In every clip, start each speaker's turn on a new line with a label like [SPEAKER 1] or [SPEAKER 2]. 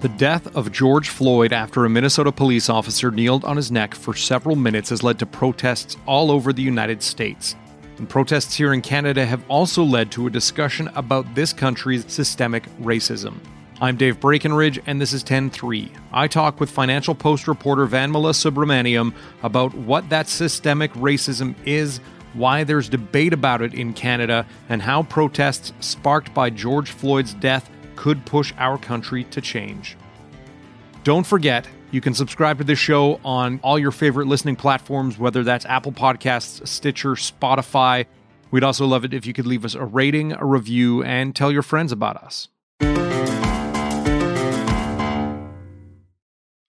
[SPEAKER 1] The death of George Floyd after a Minnesota police officer kneeled on his neck for several minutes has led to protests all over the United States. And protests here in Canada have also led to a discussion about this country's systemic racism. I'm Dave Breckenridge, and this is 10-3. I talk with Financial Post reporter Vanmala Subramaniam about what that systemic racism is, why there's debate about it in Canada, and how protests sparked by George Floyd's death could push our country to change. Don't forget, you can subscribe to this show on all your favorite listening platforms, whether that's Apple Podcasts, Stitcher, Spotify. We'd also love it if you could leave us a rating, a review, and tell your friends about us.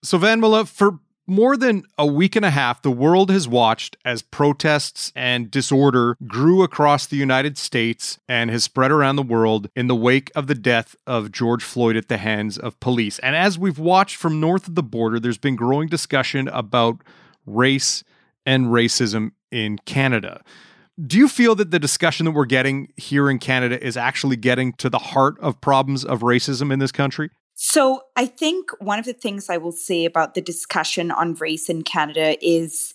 [SPEAKER 1] So, Vanmala, for more than a week and a half, the world has watched as protests and disorder grew across the United States and has spread around the world in the wake of the death of George Floyd at the hands of police. And as we've watched from north of the border, there's been growing discussion about race and racism in Canada. Do you feel that the discussion that we're getting here in Canada is actually getting to the heart of problems of racism in this country?
[SPEAKER 2] So I think one of the things I will say about the discussion on race in Canada is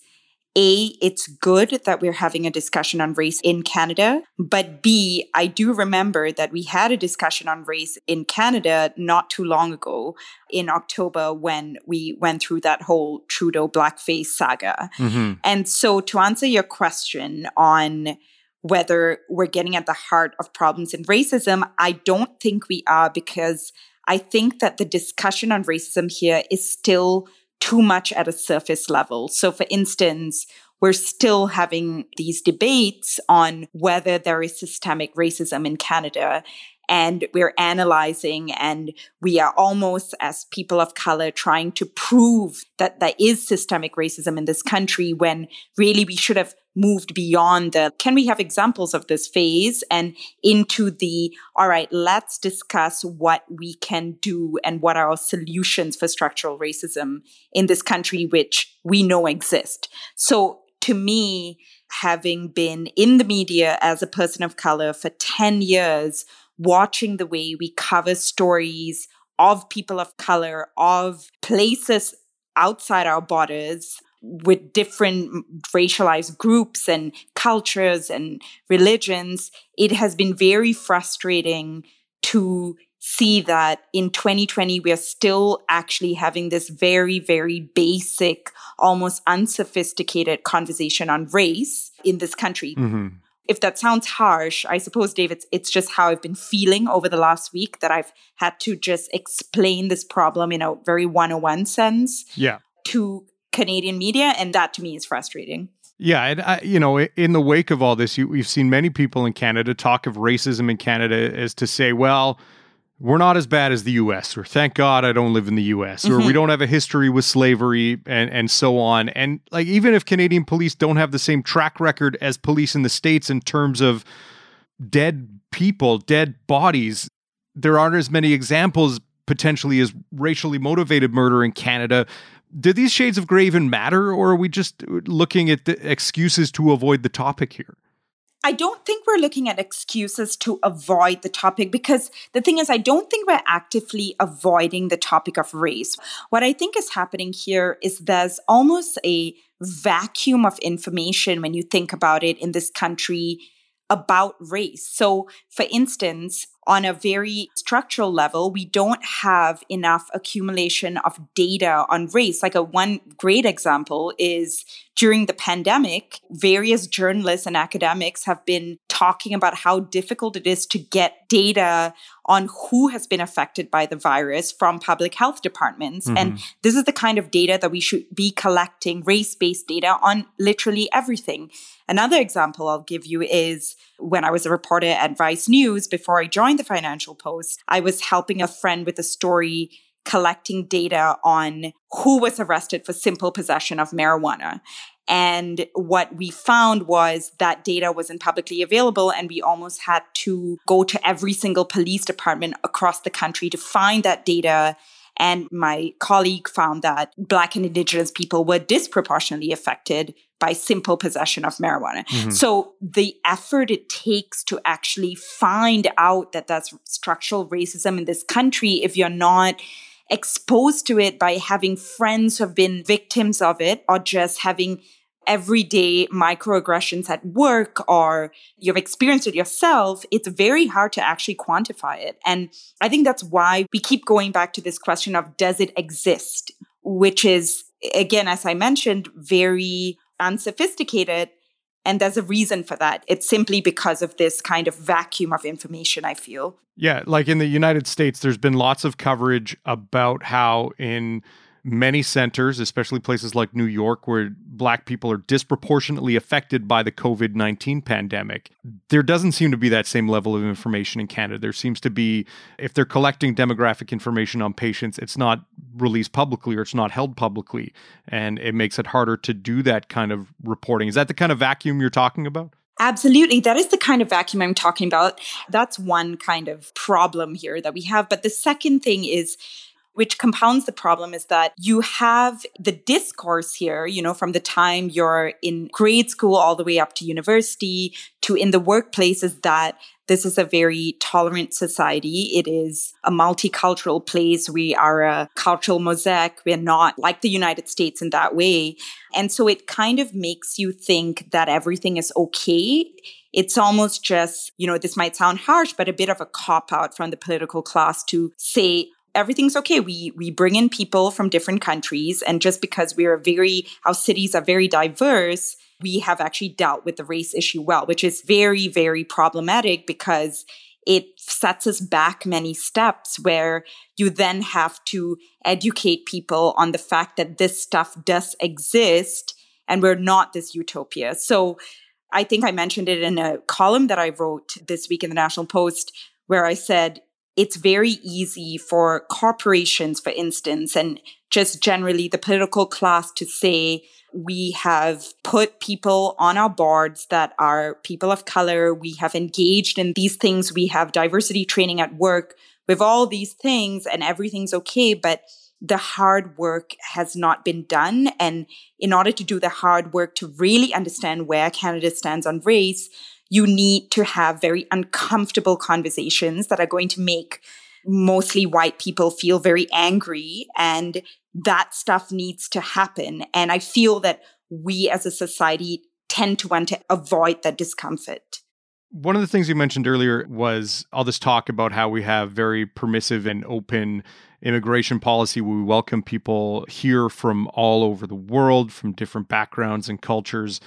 [SPEAKER 2] a, it's good that we're having a discussion on race in Canada. But B, I do remember that we had a discussion on race in Canada not too long ago in October when we went through that whole Trudeau blackface saga. Mm-hmm. And so to answer your question on whether we're getting at the heart of problems in racism, I don't think we are because I think that the discussion on racism here is still too much at a surface level. So, for instance, we're still having these debates on whether there is systemic racism in Canada. And we're analyzing, and we are almost, as people of color, trying to prove that there is systemic racism in this country when really we should have moved beyond the can we have examples of this phase and into the all right, let's discuss what we can do and what are our solutions for structural racism in this country, which we know exist. So to me, having been in the media as a person of color for 10 years, watching the way we cover stories of people of color, of places outside our borders, with different racialized groups and cultures and religions, it has been very frustrating to see that in 2020 we are still actually having this very very basic almost unsophisticated conversation on race in this country mm-hmm. if that sounds harsh i suppose david it's, it's just how i've been feeling over the last week that i've had to just explain this problem in a very 101 sense
[SPEAKER 1] yeah
[SPEAKER 2] to Canadian media, and that to me is frustrating.
[SPEAKER 1] Yeah, and I, you know, in the wake of all this, you, we've seen many people in Canada talk of racism in Canada as to say, well, we're not as bad as the U.S. or thank God I don't live in the U.S. or mm-hmm. we don't have a history with slavery and and so on. And like even if Canadian police don't have the same track record as police in the states in terms of dead people, dead bodies, there aren't as many examples potentially as racially motivated murder in Canada do these shades of gray even matter, or are we just looking at the excuses to avoid the topic here?
[SPEAKER 2] I don't think we're looking at excuses to avoid the topic because the thing is, I don't think we're actively avoiding the topic of race. What I think is happening here is there's almost a vacuum of information when you think about it in this country about race. So, for instance, on a very structural level, we don't have enough accumulation of data on race. Like a one great example is during the pandemic, various journalists and academics have been talking about how difficult it is to get data on who has been affected by the virus from public health departments. Mm-hmm. And this is the kind of data that we should be collecting race based data on literally everything. Another example I'll give you is when I was a reporter at Vice News before I joined the Financial Post, I was helping a friend with a story collecting data on who was arrested for simple possession of marijuana. And what we found was that data wasn't publicly available, and we almost had to go to every single police department across the country to find that data And my colleague found that Black and Indigenous people were disproportionately affected by simple possession of marijuana. Mm-hmm. So the effort it takes to actually find out that that's structural racism in this country, if you're not exposed to it by having friends who have been victims of it or just having everyday microaggressions at work or you've experienced it yourself, it's very hard to actually quantify it. And I think that's why we keep going back to this question of does it exist? Which is, again, as I mentioned, very unsophisticated. And there's a reason for that. It's simply because of this kind of vacuum of information, I feel.
[SPEAKER 1] Yeah, like in the United States, there's been lots of coverage about how in many centers, especially places like New York, where Black people are disproportionately affected by the COVID 19 pandemic. There doesn't seem to be that same level of information in Canada. There seems to be, if they're collecting demographic information on patients, it's not released publicly or it's not held publicly. And it makes it harder to do that kind of reporting. Is that the kind of vacuum you're talking about?
[SPEAKER 2] Absolutely. That is the kind of vacuum I'm talking about. That's one kind of problem here that we have. But the second thing is, which compounds the problem is that you have the discourse here, you know, from the time you're in grade school all the way up to university to in the workplaces that this is a very tolerant society. It is a multicultural place. We are a cultural mosaic. We're not like the United States in that way. And so it kind of makes you think that everything is okay. It's almost just, you know, this might sound harsh, but a bit of a cop out from the political class to say, everything's okay. We we bring in people from different countries, and just because we are very, our cities are very diverse, we have actually dealt with the race issue well, which is very very problematic because it sets us back many steps where you then have to educate people on the fact that this stuff does exist and we're not this utopia. So I think I mentioned it in a column that I wrote this week in the National Post where I said it's very easy for corporations, for instance, and just generally the political class to say, we have put people on our boards that are people of color. We have engaged in these things. We have diversity training at work with all these things and everything's okay. But the hard work has not been done. And in order to do the hard work to really understand where Canada stands on race, you need to have very uncomfortable conversations that are going to make mostly white people feel very angry. And that stuff needs to happen. And I feel that we as a society tend to want to avoid that discomfort.
[SPEAKER 1] One of the things you mentioned earlier was all this talk about how we have very permissive and open immigration policy. We welcome people here from all over the world, from different backgrounds and cultures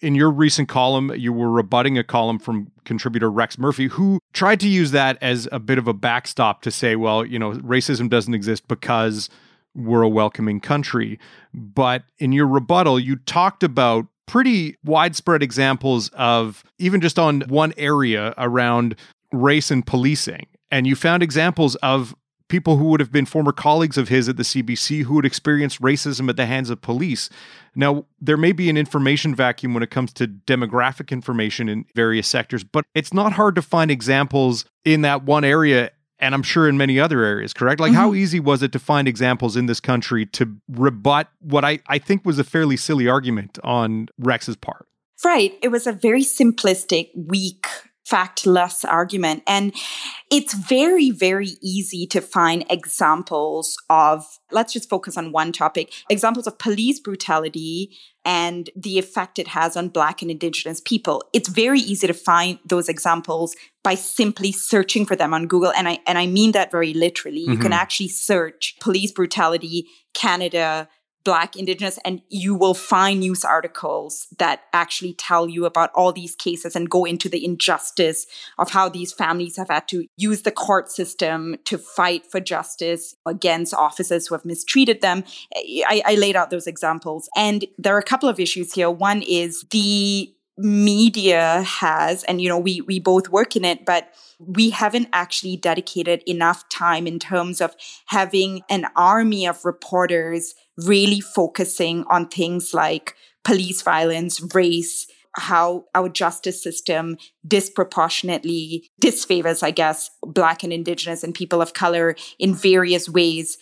[SPEAKER 1] in your recent column, you were rebutting a column from contributor Rex Murphy, who tried to use that as a bit of a backstop to say, well, you know, racism doesn't exist because we're a welcoming country. But in your rebuttal, you talked about pretty widespread examples of even just on one area around race and policing. And you found examples of people who would have been former colleagues of his at the CBC who had experienced racism at the hands of police. Now, there may be an information vacuum when it comes to demographic information in various sectors, but it's not hard to find examples in that one area. And I'm sure in many other areas, correct? Like, mm-hmm. how easy was it to find examples in this country to rebut what I, I think was a fairly silly argument on Rex's part?
[SPEAKER 2] Right. It was a very simplistic, weak factless argument. And it's very, very easy to find examples of, let's just focus on one topic, examples of police brutality and the effect it has on Black and Indigenous people. It's very easy to find those examples by simply searching for them on Google. And I, and I mean that very literally. Mm-hmm. You can mm-hmm. actually search police brutality, Canada, Black, Indigenous, and you will find news articles that actually tell you about all these cases and go into the injustice of how these families have had to use the court system to fight for justice against officers who have mistreated them. I, I laid out those examples. And there are a couple of issues here. One is the media has, and you know, we we both work in it, but we haven't actually dedicated enough time in terms of having an army of reporters really focusing on things like police violence, race, how our justice system disproportionately disfavors, I guess, Black and Indigenous and people of color in various ways.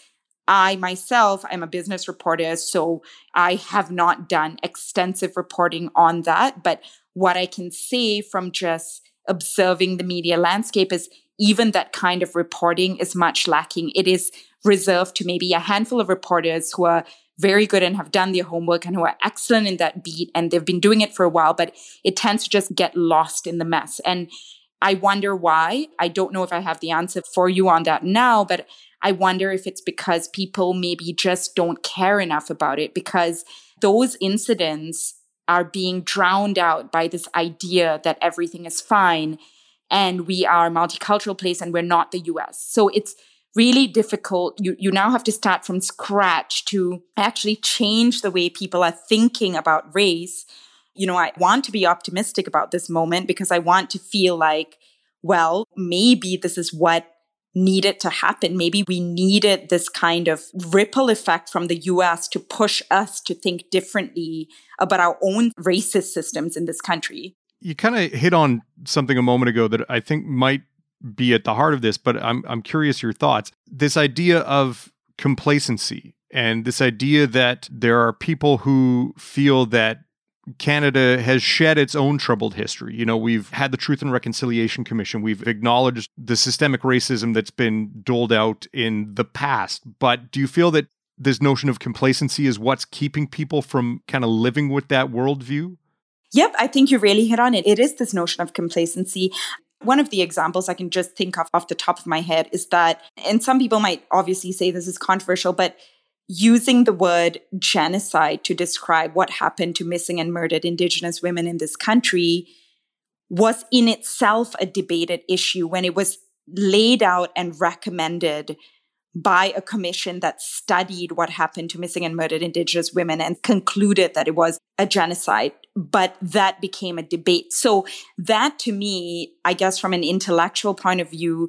[SPEAKER 2] I myself, I'm a business reporter, so I have not done extensive reporting on that. But what I can say from just observing the media landscape is even that kind of reporting is much lacking. It is reserved to maybe a handful of reporters who are very good and have done their homework and who are excellent in that beat and they've been doing it for a while, but it tends to just get lost in the mess. And I wonder why. I don't know if I have the answer for you on that now, but I wonder if it's because people maybe just don't care enough about it because those incidents are being drowned out by this idea that everything is fine and we are a multicultural place and we're not the US. So it's really difficult. You, you now have to start from scratch to actually change the way people are thinking about race. You know, I want to be optimistic about this moment because I want to feel like, well, maybe this is what needed to happen. Maybe we needed this kind of ripple effect from the US to push us to think differently about our own racist systems in this country.
[SPEAKER 1] You kind of hit on something a moment ago that I think might be at the heart of this, but I'm I'm curious your thoughts. This idea of complacency and this idea that there are people who feel that Canada has shed its own troubled history. You know, we've had the Truth and Reconciliation Commission. We've acknowledged the systemic racism that's been doled out in the past. But do you feel that this notion of complacency is what's keeping people from kind of living with that worldview?
[SPEAKER 2] Yep, I think you really hit on it. It is this notion of complacency. One of the examples I can just think of off the top of my head is that, and some people might obviously say this is controversial, but using the word genocide to describe what happened to missing and murdered Indigenous women in this country was in itself a debated issue when it was laid out and recommended by a commission that studied what happened to missing and murdered Indigenous women and concluded that it was a genocide. But that became a debate. So, that to me, I guess from an intellectual point of view,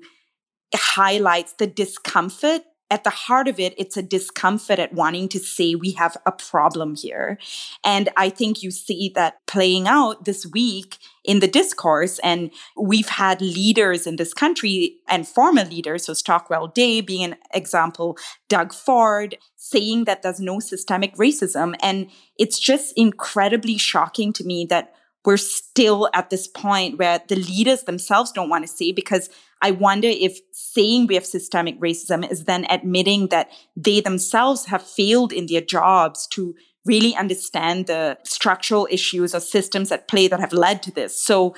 [SPEAKER 2] highlights the discomfort at the heart of it, it's a discomfort at wanting to say we have a problem here. And I think you see that playing out this week in the discourse. And we've had leaders in this country and former leaders, so Stockwell Day being an example, Doug Ford saying that there's no systemic racism. And it's just incredibly shocking to me that we're still at this point where the leaders themselves don't want to say because I wonder if saying we have systemic racism is then admitting that they themselves have failed in their jobs to really understand the structural issues or systems at play that have led to this. So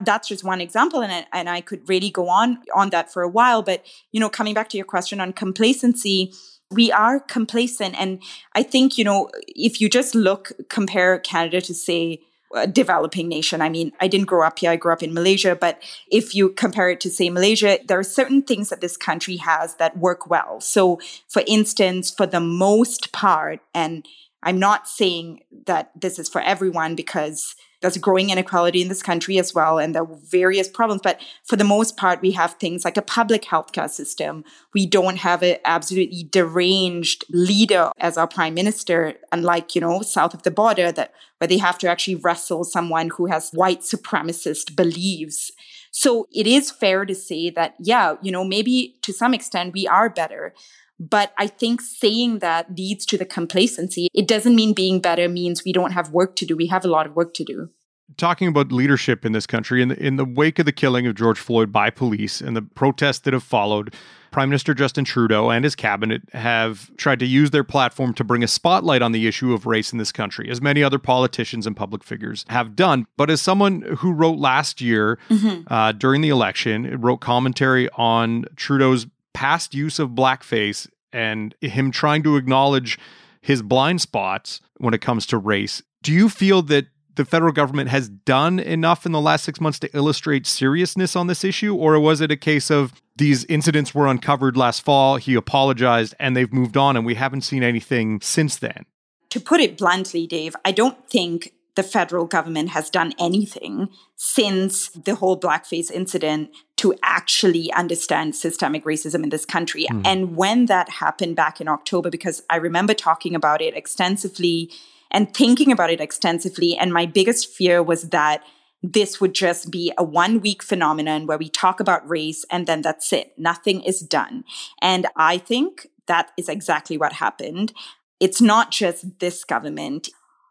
[SPEAKER 2] that's just one example and I, and I could really go on on that for a while but you know coming back to your question on complacency we are complacent and I think you know if you just look compare Canada to say a developing nation. I mean, I didn't grow up here, I grew up in Malaysia, but if you compare it to, say, Malaysia, there are certain things that this country has that work well. So, for instance, for the most part, and I'm not saying that this is for everyone because there's growing inequality in this country as well, and there are various problems. But for the most part, we have things like a public healthcare system. We don't have an absolutely deranged leader as our prime minister, unlike, you know, south of the border, that where they have to actually wrestle someone who has white supremacist beliefs. So it is fair to say that, yeah, you know, maybe to some extent we are better. But I think saying that leads to the complacency. It doesn't mean being better means we don't have work to do. We have a lot of work to do.
[SPEAKER 1] Talking about leadership in this country, in the, in the wake of the killing of George Floyd by police and the protests that have followed, Prime Minister Justin Trudeau and his cabinet have tried to use their platform to bring a spotlight on the issue of race in this country, as many other politicians and public figures have done. But as someone who wrote last year mm-hmm. uh, during the election, wrote commentary on Trudeau's past use of blackface and him trying to acknowledge his blind spots when it comes to race. Do you feel that the federal government has done enough in the last six months to illustrate seriousness on this issue? Or was it a case of these incidents were uncovered last fall, he apologized, and they've moved on, and we haven't seen anything since then?
[SPEAKER 2] To put it bluntly, Dave, I don't think the federal government has done anything since the whole blackface incident to actually understand systemic racism in this country. Mm. And when that happened back in October, because I remember talking about it extensively and thinking about it extensively, and my biggest fear was that this would just be a one week phenomenon where we talk about race and then that's it. Nothing is done. And I think that is exactly what happened. It's not just this government.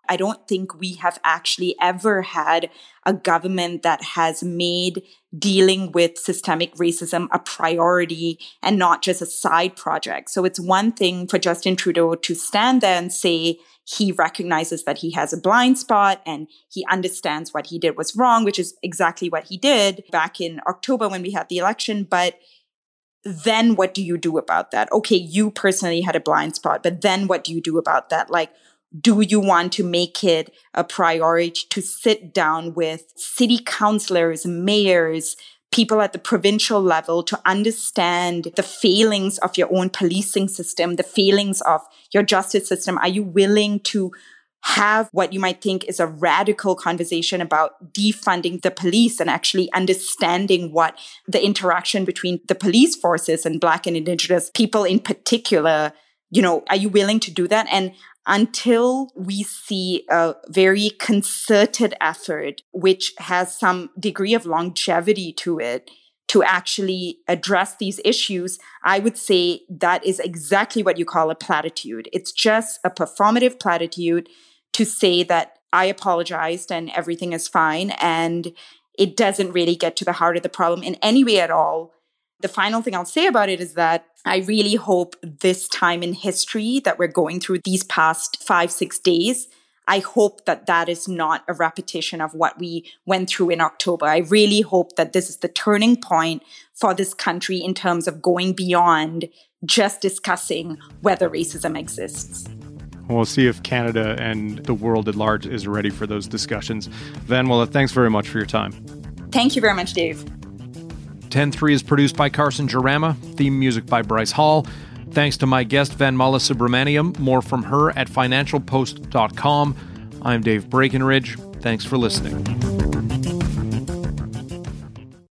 [SPEAKER 2] I don't think we have actually ever had a government that has made dealing with systemic racism a priority and not just a side project. So it's one thing for Justin Trudeau to stand there and say he recognizes that he has a blind spot and he understands what he did was wrong, which is exactly what he did back in October when we had the election. But then what do you do about that? Okay, you personally had a blind spot, but then what do you do about that? Like, do you want to make it a priority to sit down with city councilors, mayors, people at the provincial level to understand the failings of your own policing system, the failings of your justice system? Are you willing to have what you might think is a radical conversation about defunding the police and actually understanding what the interaction between the police forces and Black and Indigenous people in particular, you know, are you willing to do that? And until we see a very concerted effort, which has some degree of longevity to it, to actually address these issues, I would say that is exactly what you call a platitude. It's just a performative platitude to say that I apologized and everything is fine. And it doesn't really get to the heart of the problem in any way at all. The final thing I'll say about it is that I really hope this time in history that we're going through these past five, six days, I hope that that is not a repetition of what we went through in October. I really hope that this is the turning point for this country in terms of going beyond just discussing whether racism exists.
[SPEAKER 1] We'll see if Canada and the world at large is ready for those discussions. Van, Vanmala, thanks very much for your time.
[SPEAKER 2] Thank you very much, Dave.
[SPEAKER 1] 10-3 is produced by Carson Jerema, theme music by Bryce Hall. Thanks to my guest, Vanmala Subramaniam. More from her at financialpost.com. I'm Dave Breckenridge. Thanks for listening.